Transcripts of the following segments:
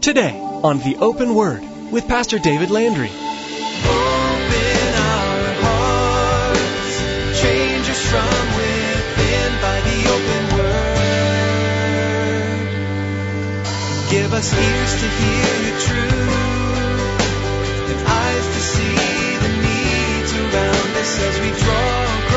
Today on The Open Word with Pastor David Landry. Hearts, change us from within by the open word. Give us ears to hear truth and eyes to see the needs around us as we draw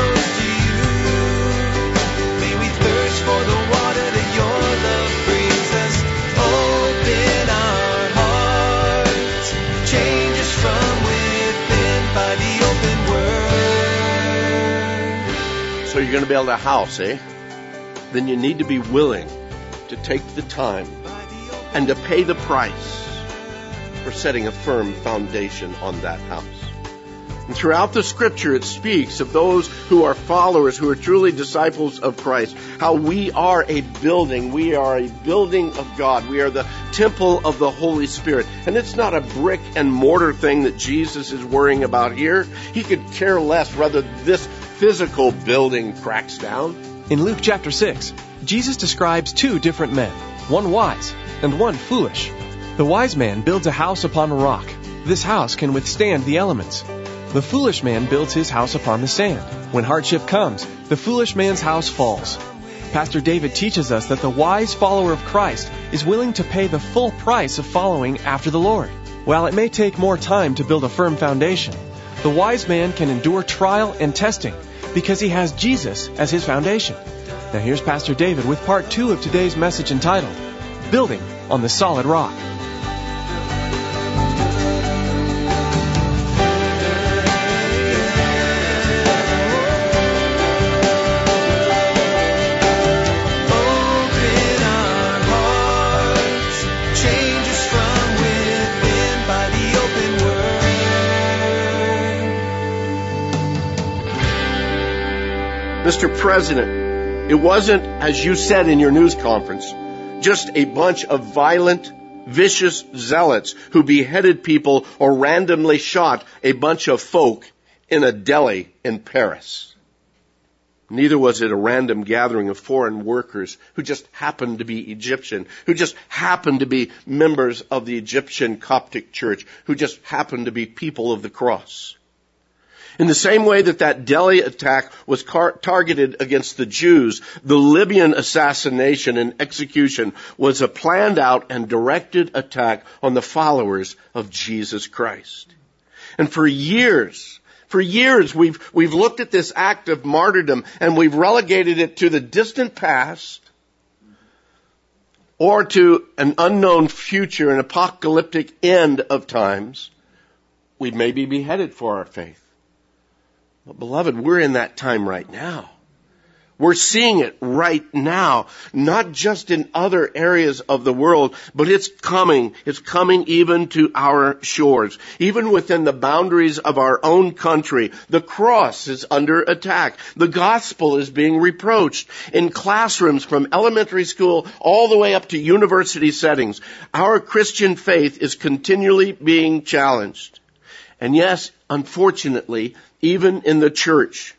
you're going to build a house, eh? Then you need to be willing to take the time and to pay the price for setting a firm foundation on that house. And throughout the scripture, it speaks of those who are followers, who are truly disciples of Christ, how we are a building. We are a building of God. We are the temple of the Holy Spirit. And it's not a brick and mortar thing that Jesus is worrying about here. He could care less whether this physical building cracks down. In Luke chapter 6, Jesus describes two different men, one wise and one foolish. The wise man builds a house upon a rock. This house can withstand the elements. The foolish man builds his house upon the sand. When hardship comes, the foolish man's house falls. Pastor David teaches us that the wise follower of Christ is willing to pay the full price of following after the Lord. While it may take more time to build a firm foundation, the wise man can endure trial and testing because he has Jesus as his foundation. Now here's Pastor David with part two of today's message entitled, Building on the Solid Rock. Mr. President, it wasn't, as you said in your news conference, just a bunch of violent, vicious zealots who beheaded people or randomly shot a bunch of folk in a deli in Paris. Neither was it a random gathering of foreign workers who just happened to be Egyptian, who just happened to be members of the Egyptian Coptic Church, who just happened to be people of the cross. In the same way that that deli attack was car- targeted against the Jews, the Libyan assassination and execution was a planned out and directed attack on the followers of Jesus Christ. And for years, for years we've, we've looked at this act of martyrdom and we've relegated it to the distant past or to an unknown future, an apocalyptic end of times. We may be beheaded for our faith. But beloved, we're in that time right now. We're seeing it right now, not just in other areas of the world, but it's coming. It's coming even to our shores. Even within the boundaries of our own country, the cross is under attack. The gospel is being reproached in classrooms from elementary school all the way up to university settings. Our Christian faith is continually being challenged. And yes, unfortunately, even in the church,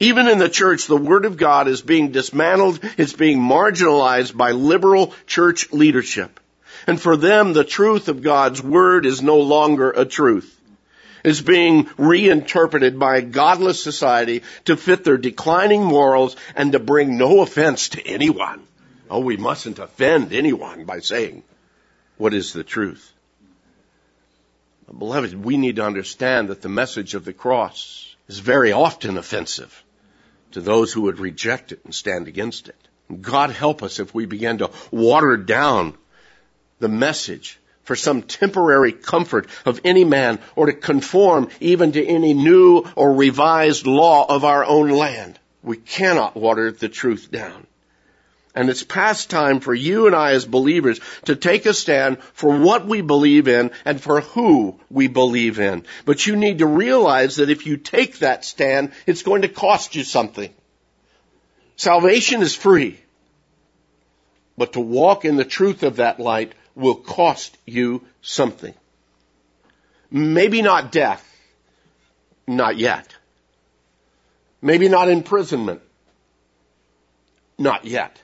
even in the church, the Word of God is being dismantled, it's being marginalized by liberal church leadership. And for them, the truth of God's Word is no longer a truth. It's being reinterpreted by a godless society to fit their declining morals and to bring no offense to anyone. Oh, we mustn't offend anyone by saying what is the truth. Beloved, we need to understand that the message of the cross is very often offensive to those who would reject it and stand against it. God help us if we begin to water down the message for some temporary comfort of any man or to conform even to any new or revised law of our own land. We cannot water the truth down. And it's past time for you and I as believers to take a stand for what we believe in and for who we believe in. But you need to realize that if you take that stand, it's going to cost you something. Salvation is free. But to walk in the truth of that light will cost you something. Maybe not death. Not yet. Maybe not imprisonment. Not yet.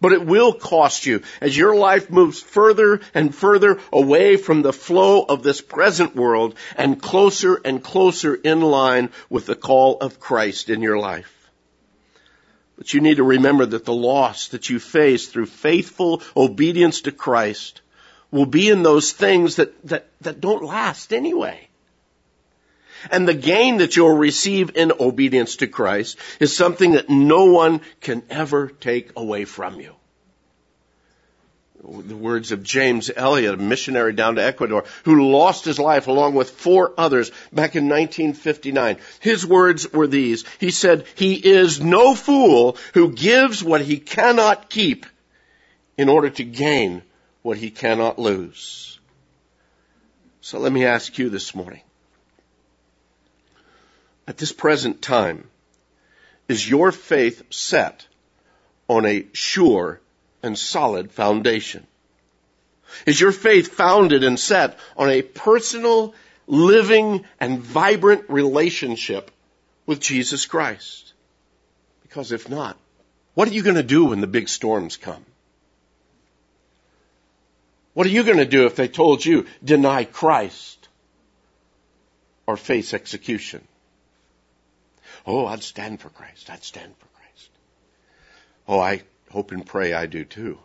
But it will cost you as your life moves further and further away from the flow of this present world and closer and closer in line with the call of Christ in your life. But you need to remember that the loss that you face through faithful obedience to Christ will be in those things that, that, that don't last anyway. And the gain that you'll receive in obedience to Christ is something that no one can ever take away from you. The words of James Elliot, a missionary down to Ecuador, who lost his life along with four others back in 1959. His words were these. He said, He is no fool who gives what he cannot keep in order to gain what he cannot lose. So let me ask you this morning. At this present time, is your faith set on a sure and solid foundation? Is your faith founded and set on a personal, living, and vibrant relationship with Jesus Christ? Because if not, what are you going to do when the big storms come? What are you going to do if they told you deny Christ or face execution? Oh, I'd stand for Christ. I'd stand for Christ. Oh, I hope and pray I do too.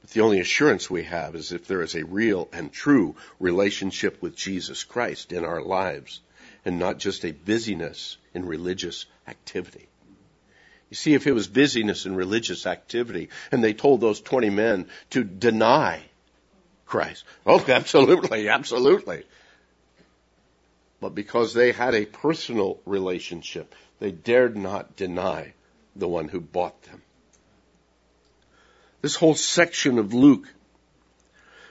But the only assurance we have is if there is a real and true relationship with Jesus Christ in our lives and not just a busyness in religious activity. You see, if it was busyness in religious activity and they told those 20 men to deny Christ, oh, absolutely, absolutely. But because they had a personal relationship, they dared not deny the one who bought them. This whole section of Luke,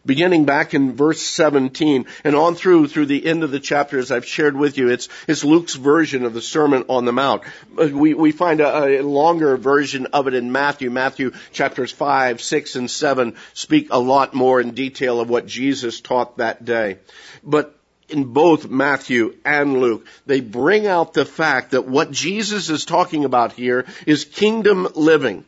beginning back in verse 17 and on through, through the end of the chapter as I've shared with you, it's, it's Luke's version of the Sermon on the Mount. Uh, we, we find a, a longer version of it in Matthew. Matthew chapters 5, 6, and 7 speak a lot more in detail of what Jesus taught that day. But in both Matthew and Luke, they bring out the fact that what Jesus is talking about here is kingdom living.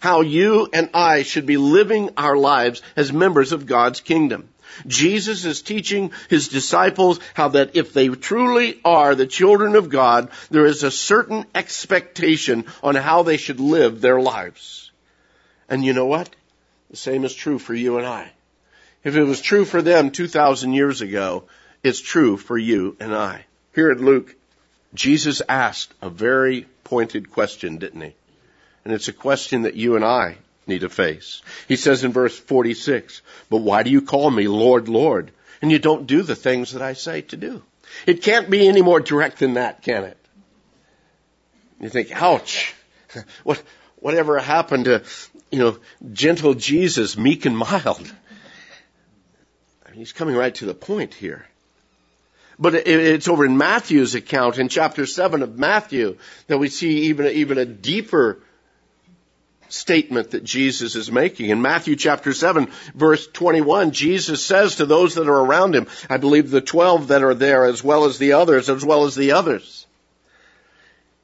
How you and I should be living our lives as members of God's kingdom. Jesus is teaching his disciples how that if they truly are the children of God, there is a certain expectation on how they should live their lives. And you know what? The same is true for you and I. If it was true for them 2,000 years ago, it's true for you and I. Here at Luke, Jesus asked a very pointed question, didn't he? And it's a question that you and I need to face. He says in verse 46, but why do you call me Lord, Lord? And you don't do the things that I say to do. It can't be any more direct than that, can it? You think, ouch. What, whatever happened to, you know, gentle Jesus, meek and mild? I mean, he's coming right to the point here. But it's over in Matthew's account, in chapter 7 of Matthew, that we see even, even a deeper statement that Jesus is making. In Matthew chapter 7, verse 21, Jesus says to those that are around him, I believe the 12 that are there as well as the others, as well as the others.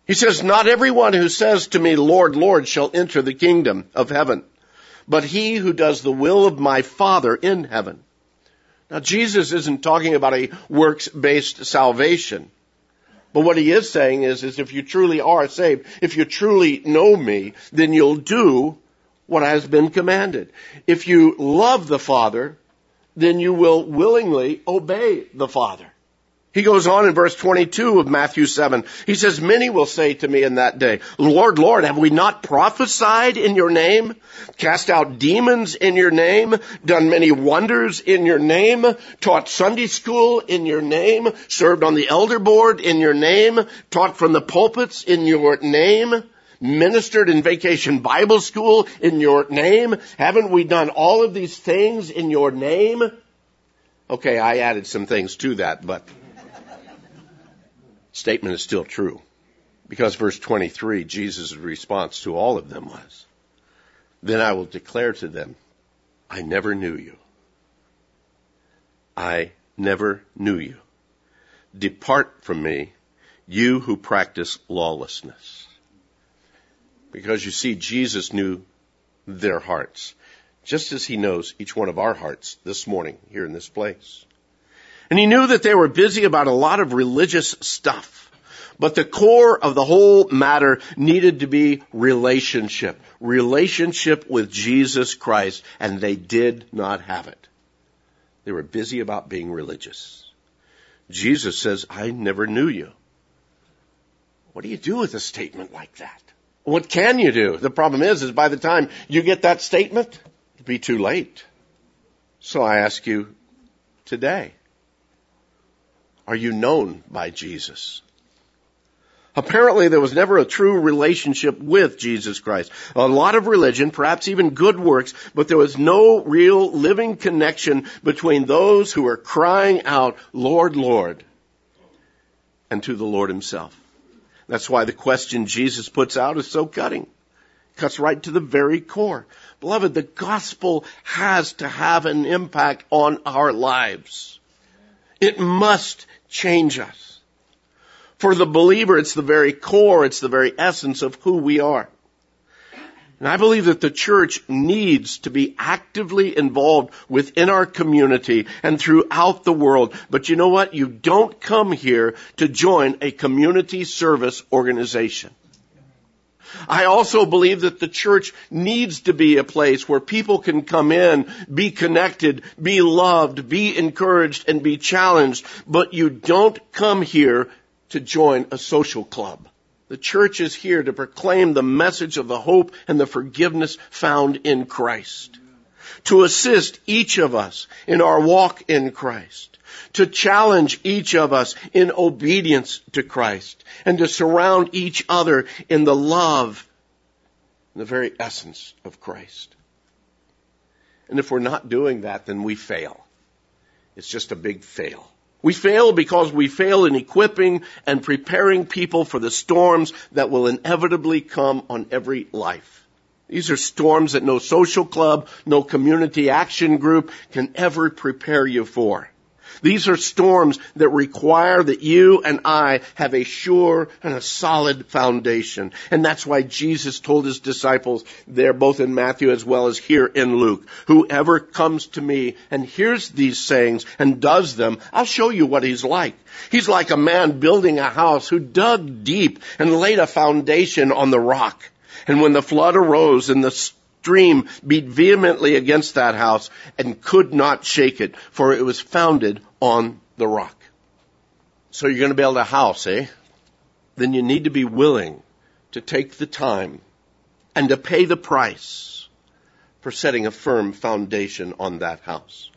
He says, Not everyone who says to me, Lord, Lord, shall enter the kingdom of heaven, but he who does the will of my Father in heaven. Now, Jesus isn't talking about a works-based salvation. But what he is saying is, is if you truly are saved, if you truly know me, then you'll do what has been commanded. If you love the Father, then you will willingly obey the Father. He goes on in verse 22 of Matthew 7. He says, Many will say to me in that day, Lord, Lord, have we not prophesied in your name? Cast out demons in your name? Done many wonders in your name? Taught Sunday school in your name? Served on the elder board in your name? Taught from the pulpits in your name? Ministered in vacation Bible school in your name? Haven't we done all of these things in your name? Okay, I added some things to that, but statement is still true. Because verse 23, Jesus' response to all of them was, Then I will declare to them, I never knew you. I never knew you. Depart from me, you who practice lawlessness. Because you see, Jesus knew their hearts, just as he knows each one of our hearts this morning here in this place. And he knew that they were busy about a lot of religious stuff. But the core of the whole matter needed to be relationship. Relationship with Jesus Christ. And they did not have it. They were busy about being religious. Jesus says, I never knew you. What do you do with a statement like that? What can you do? The problem is, is by the time you get that statement, it'll be too late. So I ask you today, are you known by Jesus? Apparently there was never a true relationship with Jesus Christ. A lot of religion, perhaps even good works, but there was no real living connection between those who were crying out, Lord, Lord, and to the Lord himself. That's why the question Jesus puts out is so cutting. It Cuts right to the very core. Beloved, the gospel has to have an impact on our lives. It must change us. For the believer, it's the very core, it's the very essence of who we are. And I believe that the church needs to be actively involved within our community and throughout the world. But you know what? You don't come here to join a community service organization. I also believe that the church needs to be a place where people can come in, be connected, be loved, be encouraged, and be challenged. But you don't come here to join a social club. The church is here to proclaim the message of the hope and the forgiveness found in Christ. To assist each of us in our walk in Christ. To challenge each of us in obedience to Christ. And to surround each other in the love, the very essence of Christ. And if we're not doing that, then we fail. It's just a big fail. We fail because we fail in equipping and preparing people for the storms that will inevitably come on every life. These are storms that no social club, no community action group can ever prepare you for. These are storms that require that you and I have a sure and a solid foundation. And that's why Jesus told his disciples there, both in Matthew as well as here in Luke, whoever comes to me and hears these sayings and does them, I'll show you what he's like. He's like a man building a house who dug deep and laid a foundation on the rock. And when the flood arose and the stream beat vehemently against that house and could not shake it, for it was founded on the rock. So you're going to build a house, eh? Then you need to be willing to take the time and to pay the price for setting a firm foundation on that house.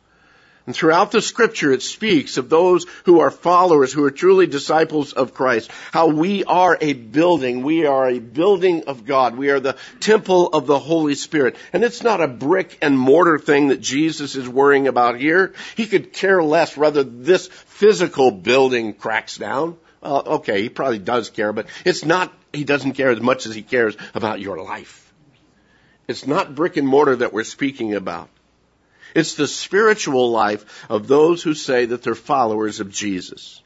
And throughout the scripture, it speaks of those who are followers, who are truly disciples of Christ, how we are a building. We are a building of God. We are the temple of the Holy Spirit. And it's not a brick and mortar thing that Jesus is worrying about here. He could care less whether this physical building cracks down. Uh, okay, he probably does care, but it's not, he doesn't care as much as he cares about your life. It's not brick and mortar that we're speaking about. It's the spiritual life of those who say that they're followers of Jesus.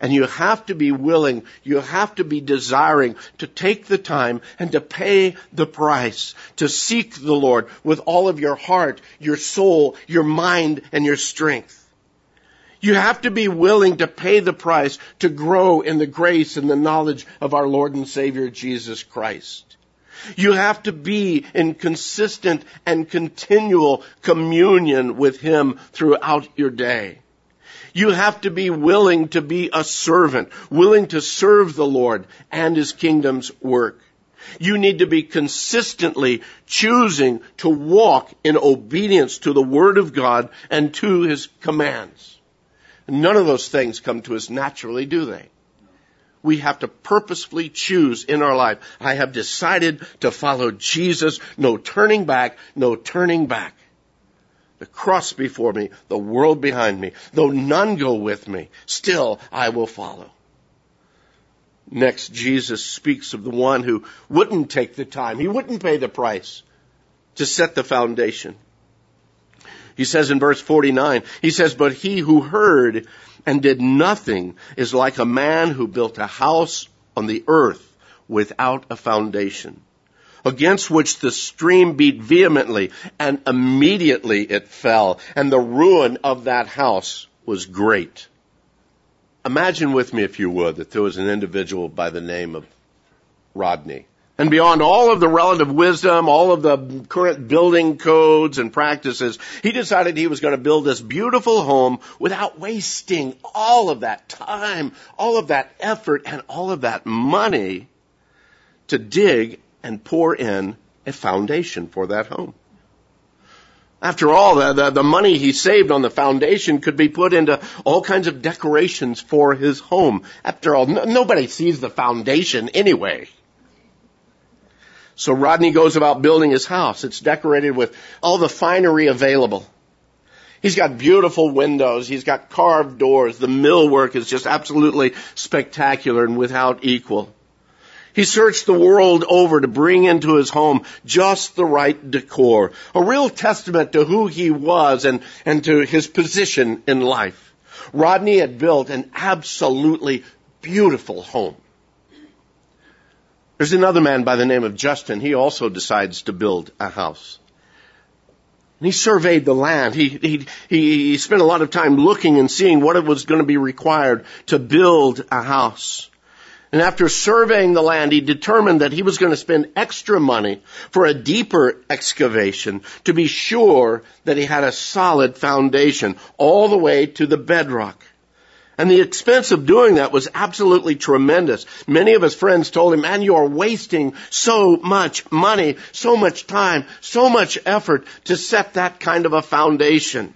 And you have to be willing, you have to be desiring to take the time and to pay the price, to seek the Lord with all of your heart, your soul, your mind, and your strength. You have to be willing to pay the price to grow in the grace and the knowledge of our Lord and Savior Jesus Christ. You have to be in consistent and continual communion with Him throughout your day. You have to be willing to be a servant, willing to serve the Lord and His kingdom's work. You need to be consistently choosing to walk in obedience to the Word of God and to His commands. None of those things come to us naturally, do they? We have to purposefully choose in our life. I have decided to follow Jesus. No turning back, no turning back. The cross before me, the world behind me. Though none go with me, still I will follow. Next, Jesus speaks of the one who wouldn't take the time. He wouldn't pay the price to set the foundation. He says in verse 49, he says, but he who heard and did nothing is like a man who built a house on the earth without a foundation. against which the stream beat vehemently, and immediately it fell, and the ruin of that house was great. Imagine with me, if you would, that there was an individual by the name of Rodney. And beyond all of the relative wisdom, all of the current building codes and practices, he decided he was going to build this beautiful home without wasting all of that time, all of that effort, and all of that money to dig and pour in a foundation for that home. After all, the, the, the, money he saved on the foundation could be put into all kinds of decorations for his home. After all, no, nobody sees the foundation anyway. So Rodney goes about building his house. It's decorated with all the finery available. He's got beautiful windows. He's got carved doors. The millwork is just absolutely spectacular and without equal. He searched the world over to bring into his home just the right decor. A real testament to who he was and, and to his position in life. Rodney had built an absolutely beautiful home. There's another man by the name of Justin. He also decides to build a house. And he surveyed the land. He, he, he spent a lot of time looking and seeing what it was going to be required to build a house. And after surveying the land, he determined that he was going to spend extra money for a deeper excavation to be sure that he had a solid foundation all the way to the bedrock. And the expense of doing that was absolutely tremendous. Many of his friends told him, man, you are wasting so much money, so much time, so much effort to set that kind of a foundation.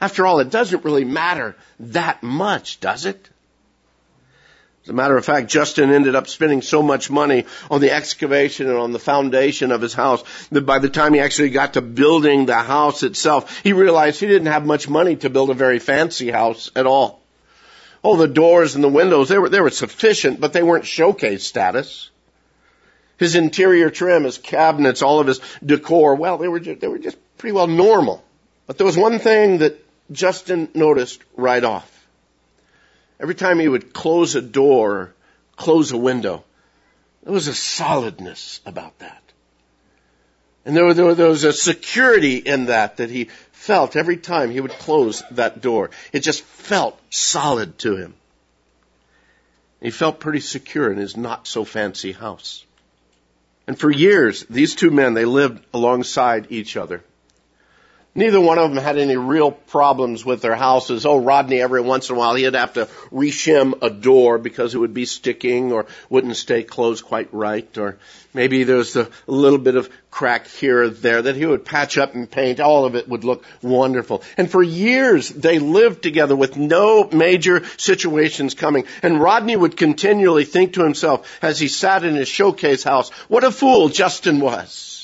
After all, it doesn't really matter that much, does it? As a matter of fact, Justin ended up spending so much money on the excavation and on the foundation of his house that by the time he actually got to building the house itself, he realized he didn't have much money to build a very fancy house at all. Oh, the doors and the windows, they were, they were sufficient, but they weren't showcase status. His interior trim, his cabinets, all of his decor, well, they were just, they were just pretty well normal. But there was one thing that Justin noticed right off. Every time he would close a door, close a window, there was a solidness about that. And there, there, there was a security in that that he felt every time he would close that door. It just felt solid to him. He felt pretty secure in his not so fancy house. And for years, these two men, they lived alongside each other. Neither one of them had any real problems with their houses. Oh, Rodney, every once in a while, he'd have to reshim a door because it would be sticking or wouldn't stay closed quite right. Or maybe there was a little bit of crack here or there that he would patch up and paint. All of it would look wonderful. And for years, they lived together with no major situations coming. And Rodney would continually think to himself as he sat in his showcase house, what a fool Justin was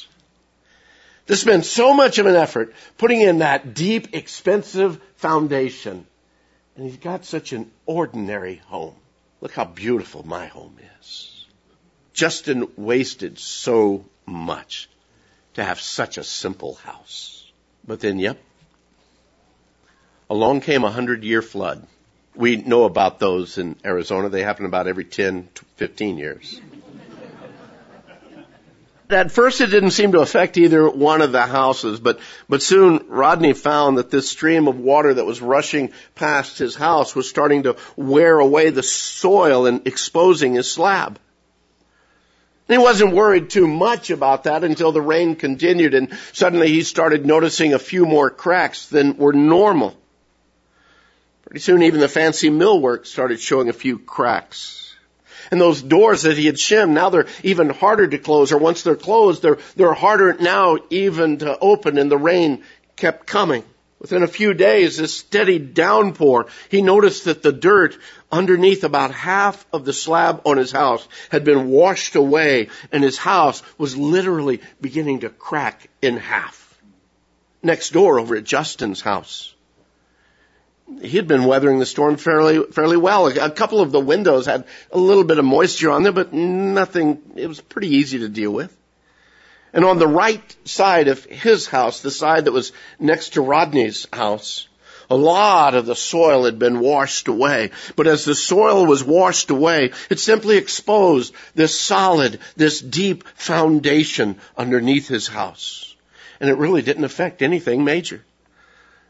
to spend so much of an effort putting in that deep, expensive foundation. And he's got such an ordinary home. Look how beautiful my home is. Justin wasted so much to have such a simple house. But then, yep, along came a hundred year flood. We know about those in Arizona. They happen about every 10, 15 years. At first it didn't seem to affect either one of the houses, but, but soon Rodney found that this stream of water that was rushing past his house was starting to wear away the soil and exposing his slab. he wasn't worried too much about that until the rain continued and suddenly he started noticing a few more cracks than were normal. Pretty soon even the fancy millwork started showing a few cracks. And those doors that he had shimmed, now they're even harder to close, or once they're closed, they're, they're harder now even to open, and the rain kept coming. Within a few days, this steady downpour, he noticed that the dirt underneath about half of the slab on his house had been washed away, and his house was literally beginning to crack in half. Next door over at Justin's house, he had been weathering the storm fairly fairly well. A couple of the windows had a little bit of moisture on them, but nothing. It was pretty easy to deal with. And on the right side of his house, the side that was next to Rodney's house, A lot of the soil had been washed away. But as the soil was washed away, it simply exposed this solid, this deep foundation underneath his house. And it really didn't affect anything major.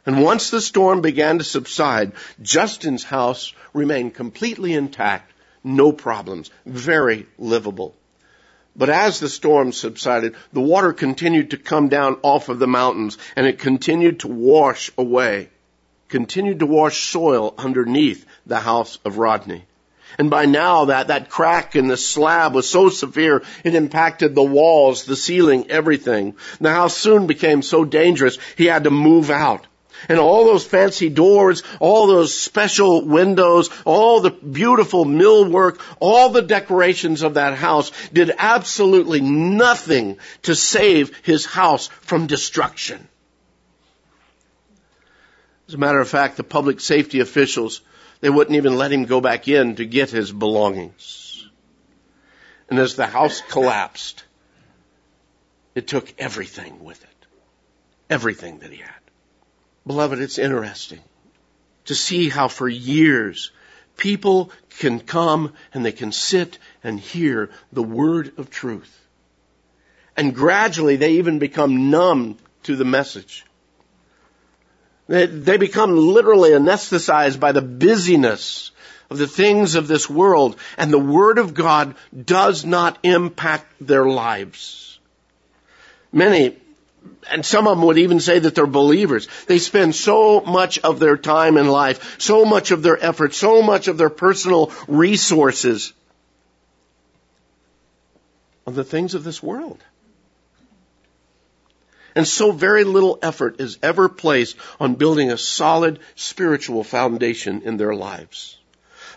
And once the storm began to subside, Justin's house remained completely intact, no problems, very livable. But as the storm subsided, the water continued to come down off of the mountains and it continued to wash away, continued to wash soil underneath the house of Rodney. And by now that, that crack in the slab was so severe, it impacted the walls, the ceiling, everything. The house soon became so dangerous, he had to move out. And all those fancy doors, all those special windows, all the beautiful millwork, all the decorations of that house did absolutely nothing to save his house from destruction. As a matter of fact, the public safety officials, they wouldn't even let him go back in to get his belongings. And as the house collapsed, it took everything with it. Everything that he had. Beloved, it's interesting to see how for years people can come and they can sit and hear the word of truth. And gradually they even become numb to the message. They, they become literally anesthetized by the busyness of the things of this world and the word of God does not impact their lives. Many and some of them would even say that they're believers. They spend so much of their time in life, so much of their effort, so much of their personal resources on the things of this world. And so very little effort is ever placed on building a solid spiritual foundation in their lives.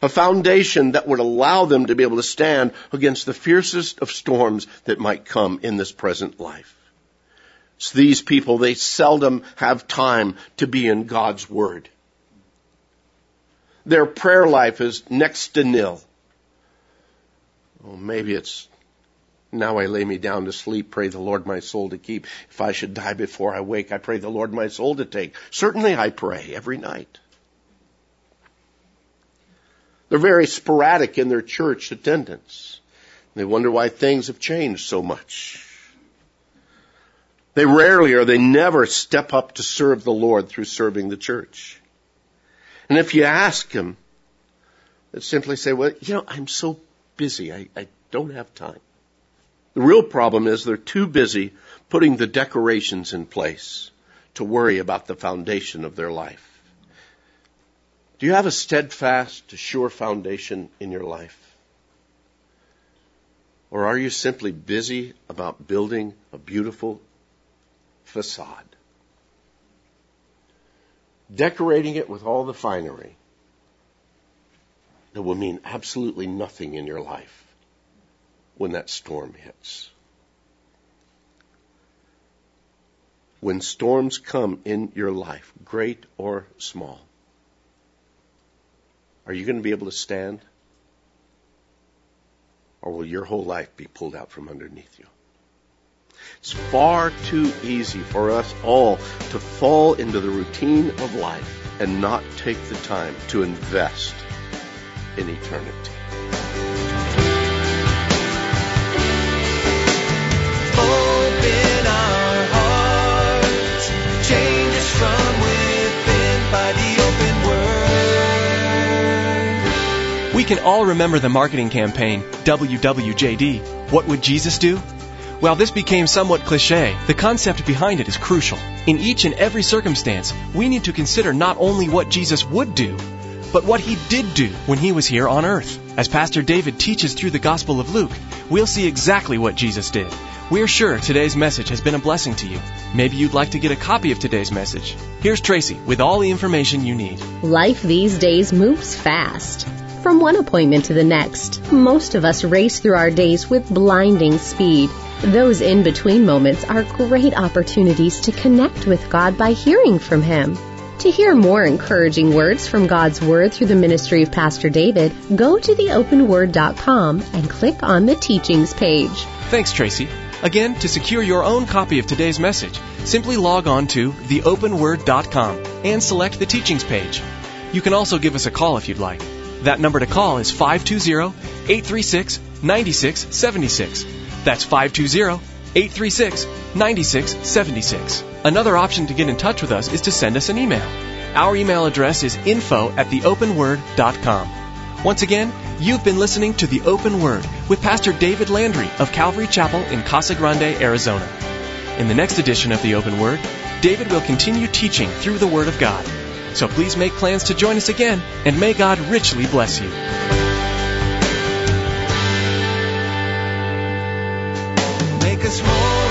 A foundation that would allow them to be able to stand against the fiercest of storms that might come in this present life. It's these people, they seldom have time to be in God's Word. Their prayer life is next to nil. Well, maybe it's now I lay me down to sleep, pray the Lord my soul to keep. If I should die before I wake, I pray the Lord my soul to take. Certainly I pray every night. They're very sporadic in their church attendance. They wonder why things have changed so much. They rarely or they never step up to serve the Lord through serving the church. And if you ask them, they simply say, well, you know, I'm so busy. I, I don't have time. The real problem is they're too busy putting the decorations in place to worry about the foundation of their life. Do you have a steadfast, sure foundation in your life? Or are you simply busy about building a beautiful facade. Decorating it with all the finery that will mean absolutely nothing in your life when that storm hits. When storms come in your life, great or small, are you going to be able to stand? Or will your whole life be pulled out from underneath you? It's far too easy for us all to fall into the routine of life and not take the time to invest in eternity. Open our hearts, change us from within by the open word. We can all remember the marketing campaign, WWJD. What would Jesus do? While this became somewhat cliche, the concept behind it is crucial. In each and every circumstance, we need to consider not only what Jesus would do, but what he did do when he was here on earth. As Pastor David teaches through the Gospel of Luke, we'll see exactly what Jesus did. We're sure today's message has been a blessing to you. Maybe you'd like to get a copy of today's message. Here's Tracy with all the information you need. Life these days moves fast. From one appointment to the next, most of us race through our days with blinding speed. Those in between moments are great opportunities to connect with God by hearing from Him. To hear more encouraging words from God's Word through the ministry of Pastor David, go to theopenword.com and click on the teachings page. Thanks, Tracy. Again, to secure your own copy of today's message, simply log on to theopenword.com and select the teachings page. You can also give us a call if you'd like. That number to call is 520-836-9676. That's 520-836-9676. Another option to get in touch with us is to send us an email. Our email address is info at theopenword.com. Once again, you've been listening to The Open Word with Pastor David Landry of Calvary Chapel in Casa Grande, Arizona. In the next edition of The Open Word, David will continue teaching through the Word of God. So please make plans to join us again, and may God richly bless you. Us more